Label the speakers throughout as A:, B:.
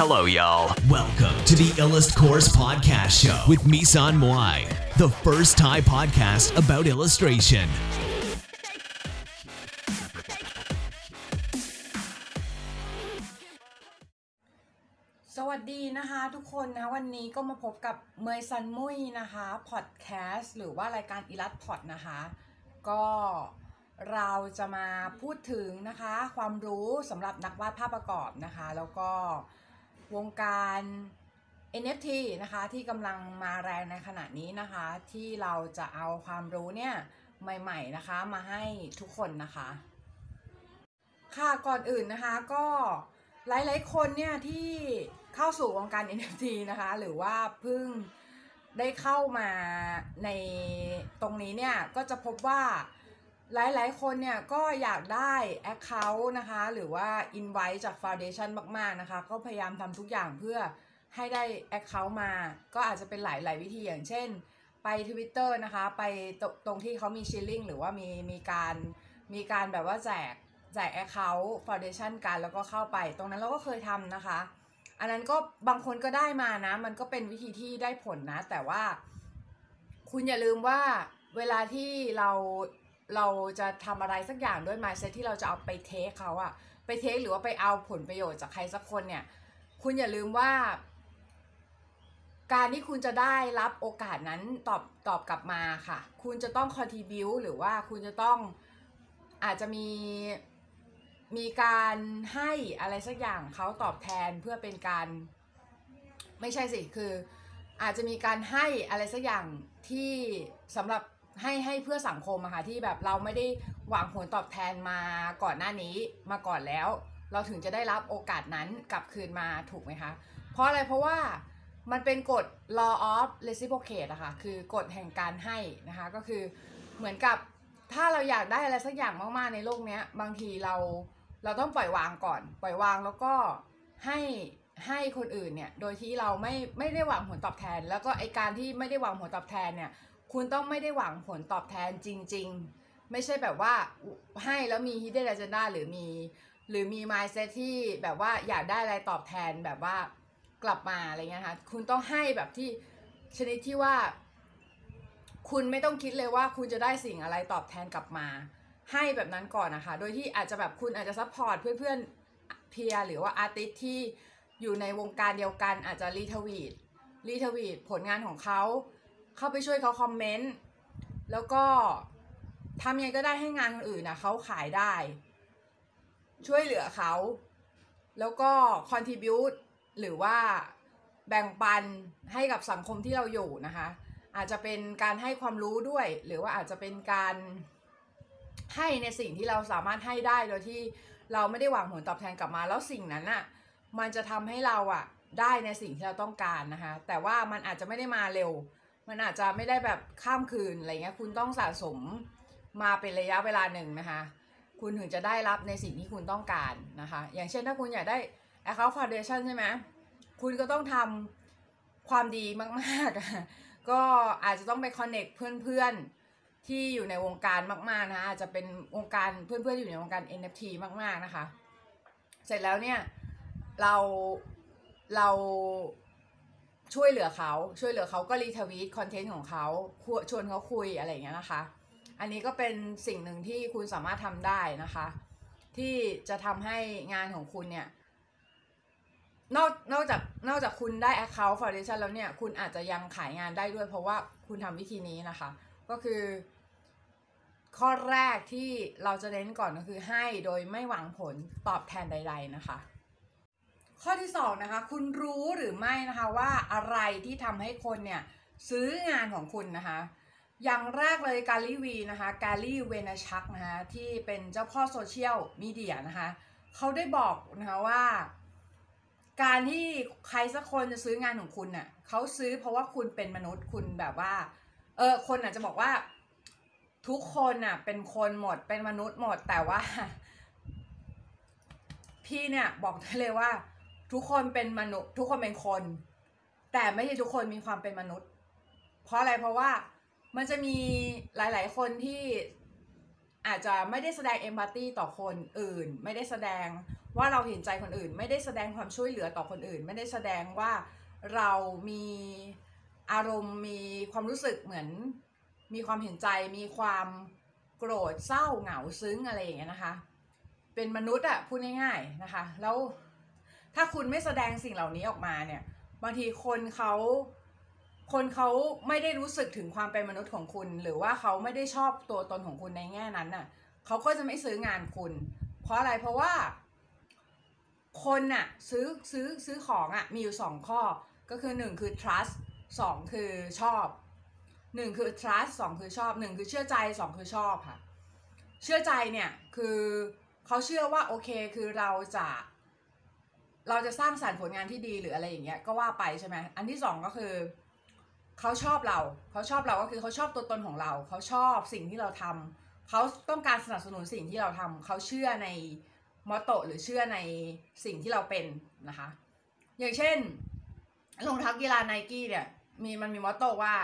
A: Hello, y'all.
B: Welcome to the Illust Course Podcast Show with Misan Moai, the first Thai podcast about illustration.
C: สวัสดีนะคะทุกคนนะวันนี้ก็มาพบกับเมยซันมุยนะคะพอดแคสต์หรือว่ารายการอิลัสพอดนะคะ ก็เราจะมาพูดถึงนะคะ ความรู้สำหรับนักวาดภาพประกอบนะคะ แล้วก็ วงการ NFT นะคะที่กำลังมาแรงในขณะนี้นะคะ ที่เราจะเอาความรู้เนี่ยใหม่ๆนะคะมาให้ทุกคนนะคะ ค่ะก่อนอื่นนะคะก็หลายๆคนเนี่ยที่เข้าสู่วงการ NFT นะคะหรือว่าเพิ่งได้เข้ามาในตรงนี้เนี่ยก็จะพบว่า หลายๆ คนเนี่ยก็อยากได้ Account นะคะ หรือว่า Invite จาก Foundation มาก ๆ นะคะ ก็พยายามทำทุกอย่างเพื่อให้ได้ Account มา ก็อาจจะเป็นหลาย ๆ วิธีอย่างเช่น ไป Twitter นะคะ ไปตรตรงที่เขามีชิลลิ่งหรือว่ามีมีการมีการแบบว่าแจกแจก Account Foundation กันแล้วก็เข้าไป ตรงนั้นเราก็เคยทำนะคะ อันนั้นก็บางคนก็ได้มานะ มันก็เป็นวิธีที่ได้ผลนะ แต่ว่า คุณอย่าลืมว่าเวลาที่เรา เราจะทำอะไรสักอย่างด้วย mindset ที่เราจะเอาไปเทคเขาอะไปเทคหรือว่าไปเอาผลประโยชน์จากใครสักคนเนี่ย คุณอย่าลืมว่า การที่คุณจะได้รับโอกาสนั้นตอบตอบกลับมาค่ะ คุณจะต้อง contribute หรือว่าคุณจะต้องอาจจะมีมีการให้อะไรสักอย่างเขาตอบแทนเพื่อเป็นการ ไม่ใช่สิคือ อาจจะมีการให้อะไรสักอย่างที่สำหรับ ให้ให้เพื่อสังคมอะค่ะที่แบบเราไม่ได้หวังผลตอบแทนมาก่อนหน้านี้มาก่อนแล้ว เราถึงจะได้รับโอกาสนั้นกลับคืนมาถูกไหมคะ เพราะอะไรเพราะว่ามันเป็นกฎ law of reciprocate อะค่ะคือกฎแห่งการให้นะคะก็คือเหมือนกับถ้าเราอยากได้อะไรสักอย่างมากๆในโลกนี้บางทีเราเราต้องปล่อยวางก่อน ปล่อยวางแล้วก็ให้ให้คนอื่นเนี่ยโดยที่เราไม่ไม่ได้หวังผลตอบแทน แล้วก็ไอการที่ไม่ได้หวังผลตอบแทนเนี่ย คุณต้องไม่ได้หวังผลตอบแทนจริง ๆ ไม่ใช่แบบว่าให้แล้วมี hidden agenda หรือมี หรือมี mindset ที่แบบว่าอยากได้อะไรตอบแทนแบบว่ากลับมาอะไรเงี้ยค่ะคุณต้องให้แบบที่ชนิดที่ว่า คุณไม่ต้องคิดเลยว่าคุณจะได้สิ่งอะไรตอบแทนกลับมา ให้แบบนั้นก่อนนะคะ โดยที่อาจจะแบบคุณอาจจะ support เพื่อนๆ peer หรือว่า artist ที่อยู่ในวงการเดียวกันอาจจะ retweet retweet ผลงานของเขา เข้าไปช่วยเขา comment แล้วก็ทำยังไงก็ได้ให้งานคนอื่นนะเขาขายได้ ช่วยเหลือเขา แล้วก็ contribute หรือว่าแบ่งปันให้กับสังคมที่เราอยู่นะคะ อาจจะเป็นการให้ความรู้ด้วย หรือว่าอาจจะเป็นการให้ในสิ่งที่เราสามารถให้ได้โดยที่เราไม่ได้หวังผลตอบแทนกลับมา แล้วสิ่งนั้นน่ะมันจะทำให้เราอะได้ในสิ่งที่เราต้องการนะคะ แต่ว่ามันอาจจะไม่ได้มาเร็ว มันอาจจะไม่ได้แบบข้ามคืนอะไรเงี้ยคุณต้องสะสมมาเป็นระยะเวลาหนึ่งนะคะ คุณถึงจะได้รับในสิ่งที่คุณต้องการนะคะ อย่างเช่นถ้าคุณอยากได้ Account Foundation ใช่ไหมคุณก็ต้องทำความดีมากๆ ก็อาจจะต้องไป connect เพื่อนๆ ที่อยู่ในวงการมากๆนะคะอาจจะเป็นวงการเพื่อนๆ อยู่ในวงการ NFT มากๆนะคะ เสร็จแล้วเนี่ยเราเรา ช่วยเหลือเขาช่วยเหลือเขาก็รีทวีตคอนเทนต์ของเขาชวนเขาคุยอะไรอย่างเงี้ยนะคะ อันนี้ก็เป็นสิ่งหนึ่งที่คุณสามารถทำได้นะคะ ที่จะทำให้งานของคุณเนี่ยนอกนอกจากนอกจากคุณได้ Account Foundation แล้วเนี่ยคุณอาจจะยังขายงานได้ด้วยเพราะว่าคุณทำวิธีนี้นะคะ ก็คือ ข้อแรกที่เราจะเน้นก่อนก็คือให้โดยไม่หวังผลตอบแทนใด ๆนะคะ ข้อที่สองนะคะคุณรู้หรือไม่นะคะว่าอะไรที่ทำให้คนเนี่ยซื้องานของคุณนะคะอย่างแรกเลยกาลีวีนะคะกาลีเวนชักนะคะที่เป็นเจ้าพ่อโซเชียลมีเดียนะคะเขาได้บอกนะคะว่า การที่ใครสักคนจะซื้องานของคุณน่ะเขาซื้อเพราะว่าคุณเป็นมนุษย์คุณแบบว่าเออคนอาจจะบอกว่าทุกคนน่ะเป็นคนหมดเป็นมนุษย์หมดแต่ว่า พี่เนี่ยบอกได้เลยว่า ทุกคนเป็นมนุษย์ ทุกคนเป็นคน แต่ไม่ใช่ทุกคนมีความเป็นมนุษย์ เพราะอะไรเพราะว่ามันจะมีหลาย ๆ คนที่อาจจะไม่ได้แสดงเอมพัตตีต่อคนอื่น ไม่ได้แสดงว่าเราเห็นใจคนอื่น ไม่ได้แสดงความช่วยเหลือต่อคนอื่น ไม่ได้แสดงว่าเรามีอารมณ์มีความรู้สึกเหมือน มีความเห็นใจมีความโกรธเศร้าเหงาซึ้งอะไรอย่างเงี้ยนะคะ เป็นมนุษย์อะพูดง่ายๆนะคะ แล้ว ถ้าคุณไม่แสดงสิ่งเหล่านี้ออกมาเนี่ย บางทีคนเขาคนเขาไม่ได้รู้สึกถึงความเป็นมนุษย์ของคุณ หรือว่าเขาไม่ได้ชอบตัวตนของคุณในแง่นั้นน่ะเขาก็จะไม่ซื้องานคุณ เพราะอะไรเพราะว่า คนน่ะซื้อซื้อซื้อของอะมีอยู่สองข้อ ก็คือหนึ่งคือ trust สองคือชอบหนึ่งคือ trust สองคือชอบหนึ่งคือเชื่อใจสองคือชอบค่ะ เชื่อใจเนี่ยคือเขาเชื่อว่าโอเคคือเราจะ เราจะสร้างสรรค์ผลงานที่ดีหรืออะไรอย่างเงี้ยก็ว่าไปใช่ไหมอันที่สองก็คือเขาชอบเราเขาชอบเราก็คือเขาชอบตัวตนของเรา เขาชอบสิ่งที่เราทำเขาต้องการสนับสนุนสิ่งที่เราทำเขาเชื่อในมอตโตหรือเชื่อในสิ่งที่เราเป็นนะคะ อย่างเช่นรองเท้ากีฬาไนกี้เนี่ยมีมันมีมอตโตว่า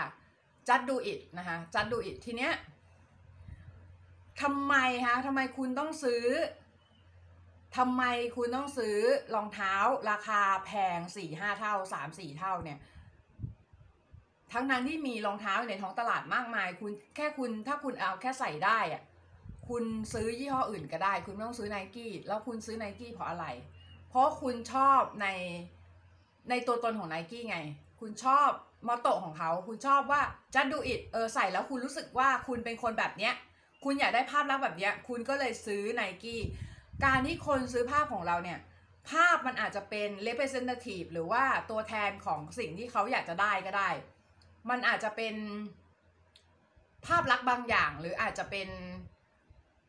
C: just do it นะคะ just do it ทีเนี้ยทำไมคะทำไมคุณต้องซื้อ ทำไมคุณต้องซื้อรองเท้าราคาแพงสี่ห้าเท่าสามสี่เท่าเนี่ย ทั้งนั้นที่มีรองเท้าอยู่ในท้องตลาดมากมาย คุณแค่คุณถ้าคุณเอาแค่ใส่ได้อะคุณซื้อยี่ห้ออื่นก็ได้ คุณไม่ต้องซื้อไนกี้แล้วคุณซื้อไนกี้เพราะอะไร เพราะคุณชอบในในตัวตนของไนกี้ไง คุณชอบมอตโตของเขา คุณชอบว่าจะดูอิดเออใส่แล้วคุณรู้สึกว่าคุณเป็นคนแบบเนี้ย คุณอยากได้ภาพลักษณ์แบบเนี้ย คุณก็เลยซื้อไนกี้ การที่คนซื้อภาพของเราเนี่ย ภาพมันอาจจะเป็น representative หรือว่าตัวแทนของสิ่งที่เขาอยากจะได้ก็ได้ มันอาจจะเป็นภาพลักษณ์บางอย่าง หรืออาจจะเป็น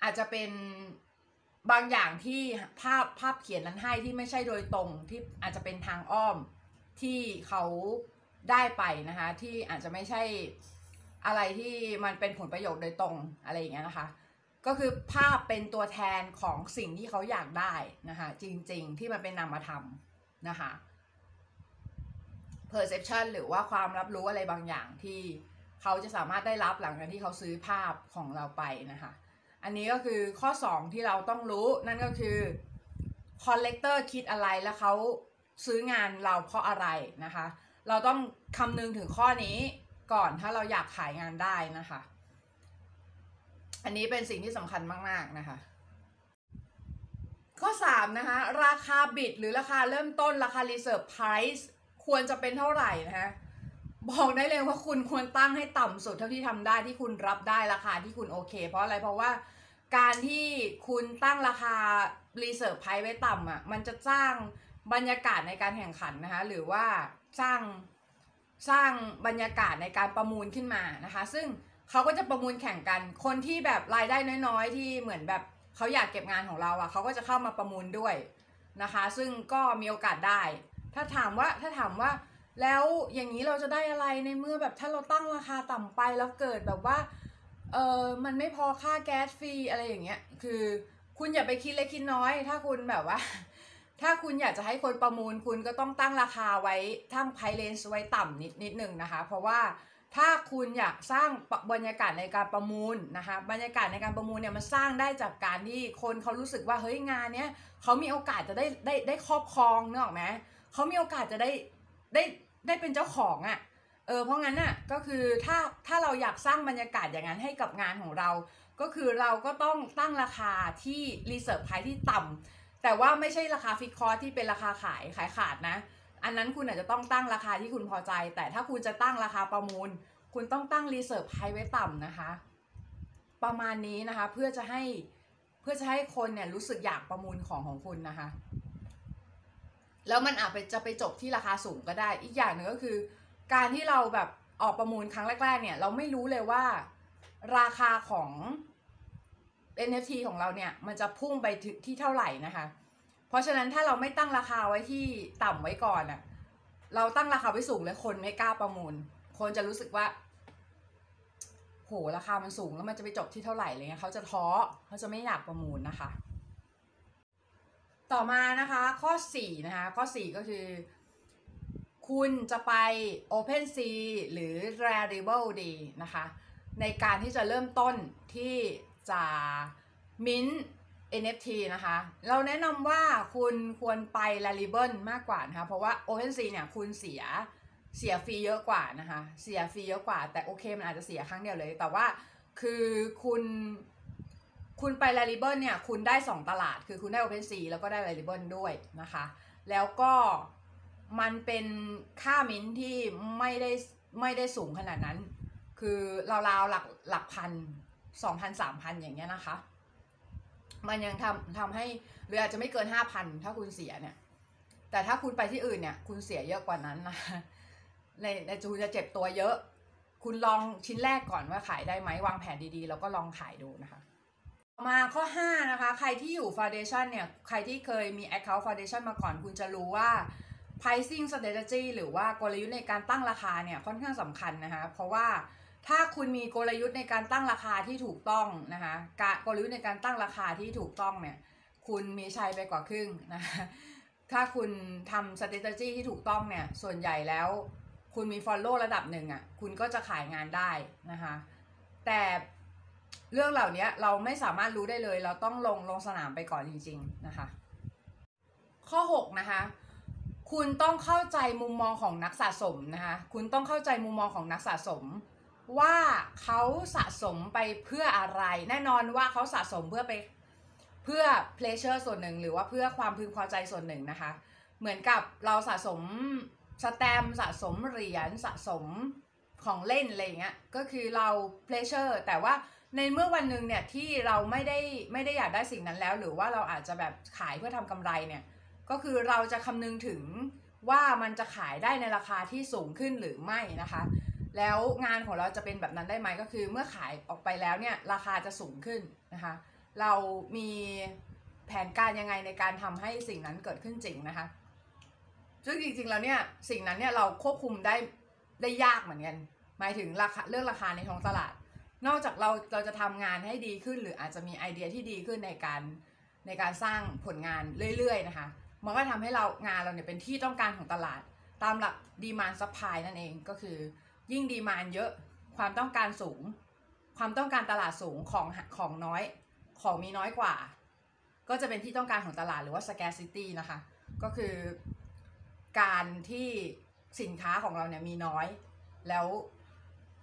C: อาจจะเป็นบางอย่างที่ภาพภาพเขียนนั้นให้ที่ไม่ใช่โดยตรงที่อาจจะเป็นทางอ้อมที่เขาได้ไปนะคะ ที่อาจจะไม่ใช่อะไรที่มันเป็นผลประโยชน์โดยตรงอะไรอย่างเงี้ยนะคะ ก็คือภาพเป็นตัวแทนของสิ่งที่เขาอยากได้นะคะจริงๆที่มันเป็นนามธรรมนะคะ perception หรือว่าความรับรู้อะไรบางอย่างที่เขาจะสามารถได้รับหลังจากที่เขาซื้อภาพของเราไปนะคะ อันนี้ก็คือข้อ 2 ที่เราต้องรู้นั่นก็คือ collector คิดอะไรแล้วเขาซื้องานเราเพราะอะไรนะคะ เราต้องคำนึงถึงข้อนี้ก่อนถ้าเราอยากขายงานได้นะคะ อันนี้เป็นสิ่งที่สำคัญมาก ๆ นะคะ ข้อ 3 นะคะ ราคาบิดหรือราคาเริ่มต้นราคา reserve price ควรจะเป็นเท่าไหร่นะคะบอกได้เลยว่าคุณควรตั้งให้ต่ำสุดเท่าที่ทำได้ที่คุณรับได้ราคาที่คุณโอเค เพราะอะไรเพราะว่าการที่คุณตั้งราคา reserve price ไว้ต่ำอะมันจะสร้างบรรยากาศในการแข่งขันนะคะหรือว่าสร้างสร้างบรรยากาศในการประมูลขึ้นมานะคะ ซึ่ง เขาก็จะประมูลแข่งกัน คนที่แบบรายได้น้อยๆ ที่เหมือนแบบเขาอยากเก็บงานของเราอะเขาก็จะเข้ามาประมูลด้วยนะคะ ซึ่งก็มีโอกาสได้ ถ้าถามว่าถ้าถามว่าแล้วอย่างนี้เราจะได้อะไรในเมื่อแบบถ้าเราตั้งราคาต่ำไปแล้วเกิดแบบว่าเออมันไม่พอค่าแก๊สฟรีอะไรอย่างเงี้ย คือคุณอย่าไปคิดเล็กคิดน้อย ถ้าคุณแบบว่า ถ้าคุณอยากจะให้คนประมูลคุณก็ต้องตั้งราคาไว้ทั้งไพเรนซ์ไว้ต่ำนิดนิดหนึ่งนะคะ เพราะว่า ถ้าคุณอยากสร้างบรรยากาศในการประมูลนะคะบรรยากาศในการประมูลเนี่ยมันสร้างได้จากการที่คนเขารู้สึกว่าเฮ้ยงานเนี้ยเขามีโอกาสจะได้ได้ได้ครอบครองเนออไหมเขามีโอกาสจะได้ได้ได้เป็นเจ้าของอะ่ะเออเพราะงั้นน่ะก็คือถ้าถ้าเราอยากสร้างบรรยากาศอย่างนั้นให้กับงานของเรา ก็คือเราก็ต้องตั้งราคาที่ reserve price ที่ต่ำแต่ว่าไม่ใช่ราคาฟิกคอร์ที่เป็นราคาขายขายขาดนะ อันนั้นคุณอาจจะต้องตั้งราคาที่คุณพอใจ แต่ถ้าคุณจะตั้งราคาประมูล คุณต้องตั้ง reserve price ไว้ต่ำนะคะ ประมาณนี้นะคะเพื่อจะให้เพื่อจะให้คนเนี่ยรู้สึกอยากประมูลของของคุณนะคะ แล้วมันอาจจะไปจบที่ราคาสูงก็ได้ อีกอย่างหนึ่งก็คือ การที่เราแบบออกประมูลครั้งแรก ๆ เนี่ยเราไม่รู้เลยว่าราคาของ NFT ของเราเนี่ยมันจะพุ่งไปถึงที่เท่าไหร่นะคะ ราะฉะนั้นถ้าเราไม่ตั้งราคาไว้ที่ต่ำไว้ก่อนอะเราตั้งราคาไว้สูงแล้วคนไม่กล้าประมูล คนจะรู้สึกว่า โหราคามันสูงแล้วมันจะไปจบที่เท่าไหร่อะไรเงี้ยเขาจะท้อเขาจะไม่อยากประมูลนะคะ ต่อมานะคะข้อ4นะคะข้อ 4 ก็คือ คุณจะไป OpenSea หรือ Rarible ดีนะคะ ในการที่จะเริ่มต้นที่จะมิ้น NFT นะคะ เราแนะนำว่าคุณควรไป l a r i b l e มากกว่านะคะ เพราะว่า OpenSea เนี่ยคุณเสียเสียฟรีเยอะกว่านะคะ เสียฟรีเยอะกว่า แต่โอเคมันอาจจะเสียครั้งเดียวเลย แต่ว่าคือคุณ คุณไป l a r i b l e เนี่ยคุณได้ 2 ตลาด คือคุณได้ OpenSea แล้วก็ได้ l a r i b l e ด้วยนะคะ แล้วก็มันเป็นค่ามิ้นท์ที่ไม่ได้ไม่ได้สูงขนาดนั้น คือราวๆหลักหลักพันสองพันสามพันอย่างเงี้ยนะคะ มันยังทำทำให้หรืออาจจะไม่เกินห้าพันถ้าคุณเสียเนี่ย แต่ถ้าคุณไปที่อื่นเนี่ย คุณเสียเยอะกว่านั้นนะในในจูจะเจ็บตัวเยอะ คุณลองชิ้นแรกก่อนว่าขายได้ไหมวางแผนดีๆ แล้วก็ลองขายดูนะคะ มาข้อ 5 นะคะ ใครที่อยู่ Foundation เนี่ย ใครที่เคยมี Account Foundation มาก่อนคุณจะรู้ว่า pricing strategy หรือว่ากลยุทธ์ในการตั้งราคาเนี่ยค่อนข้างสำคัญนะคะ เพราะว่า ถ้าคุณมีกลยุทธ์ในการตั้งราคาที่ถูกต้องนะคะกกลยุทธ์ในการตั้งราคาที่ถูกต้องเนี่ย คุณมีชัยไปกว่าครึ่งนะคะถ้าคุณทำ strategy ที่ถูกต้องเนี่ย ส่วนใหญ่แล้ว คุณมี follow ระดับหนึ่งอะ่ะ คุณก็จะขายงานได้นะคะ แต่เรื่องเหล่านี้เราไม่สามารถรู้ได้เลย เราต้องลงลงสนามไปก่อนจริง ๆ นะคะ ข้อ 6 นะคะ คุณต้องเข้าใจมุมมองของนักสะสมนะคะ คุณต้องเข้าใจมุมมองของนักสะสม ว่าเขาสะสมไปเพื่ออะไร แน่นอนว่าเขาสะสมเพื่อไปเพื่อ pleasure ส่วนหนึ่ง หรือว่าเพื่อความพึงพอใจส่วนหนึ่งนะคะ เหมือนกับเราสะสมสแตม์สะสมเหรียญสะสมของเล่นอะไรอย่างเงี้ยก็คือเรา pleasure แต่ว่าในเมื่อวันหนึ่งเนี่ยที่เราไม่ได้ไม่ได้อยากได้สิ่งนั้นแล้ว หรือว่าเราอาจจะแบบขายเพื่อทำกำไรเนี่ยก็คือเราจะคำนึงถึงว่ามันจะขายได้ในราคาที่สูงขึ้นหรือไม่นะคะ แล้วงานของเราจะเป็นแบบนั้นได้ไหมก็คือ เมื่อขายออกไปแล้วเนี่ยราคาจะสูงขึ้นนะคะ เรามีแผนการยังไงในการทำให้สิ่งนั้นเกิดขึ้นจริงนะคะซึ่งจริงๆแล้วเนี่ยสิ่งนั้นเนี่ยเราควบคุมได้ได้ยากเหมือนกันหมายถึงราคาเรื่องราคาในท้องตลาด นอกจากเราเราจะทำงานให้ดีขึ้น หรืออาจจะมีไอเดียที่ดีขึ้นในการในการสร้างผลงานเรื่อยๆนะคะมันก็ทำให้เรางานเราเนี่ยเป็นที่ต้องการของตลาด ตามหลัก demand supply นั่นเองก็คือ ยิ่ง demand เยอะ ความต้องการสูง ความต้องการตลาดสูงของของน้อย ของมีน้อยกว่า ก็จะเป็นที่ต้องการของตลาดหรือว่า scarcity นะคะ ก็คือการที่สินค้าของเราเนี่ยมีน้อย แล้ว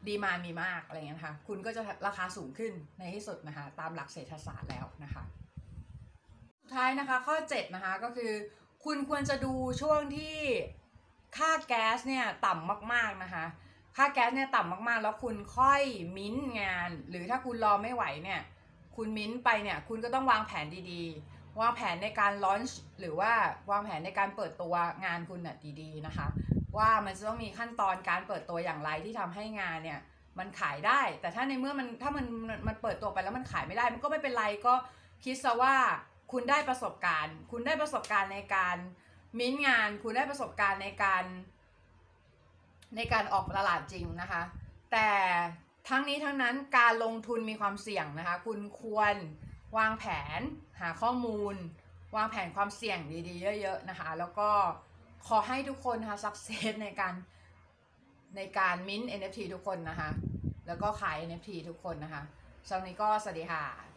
C: ดีมานมีมากอะไรเงี้ยนะคะ คุณก็จะราคาสูงขึ้นในที่สุดนะคะ ตามหลักเศรษฐศาสตร์แล้วนะคะ สุดท้ายนะคะข้อ 7 นะคะก็คือ คุณควรจะดูช่วงที่ค่าแก๊สเนี่ยต่ำมากๆนะคะ ค่าแก๊สเนี่ยต่ำมากๆ แล้วคุณค่อยมิ้นงาน หรือถ้าคุณรอไม่ไหวเนี่ย คุณมิ้นไปเนี่ย คุณก็ต้องวางแผนดีๆ วางแผนในการลอนช์หรือว่าวางแผนในการเปิดตัวงานคุณเนี่ยดีๆนะคะ ว่ามันจะต้องมีขั้นตอนการเปิดตัวอย่างไรที่ทำให้งานเนี่ยมันขายได้ แต่ถ้าในเมื่อมันถ้ามันมันเปิดตัวไปแล้วมันขายไม่ได้ มันก็ไม่เป็นไรก็คิดซะว่าคุณได้ประสบการณ์ คุณได้ประสบการณ์ในการมิ้นงาน คุณได้ประสบการณ์ในการ ในการออกตลาดจริงนะคะ แต่ทั้งนี้ทั้งนั้นการลงทุนมีความเสี่ยงนะคะ คุณควรวางแผนหาข้อมูล วางแผนความเสี่ยงดีๆ เยอะๆนะคะ แล้วก็ขอให้ทุกคนนะคะสักเซสในการในการมิ้น NFT ทุกคนนะคะ แล้วก็ขาย NFT ทุกคนนะคะสำหรับนี้ก็สวัสดีค่ะ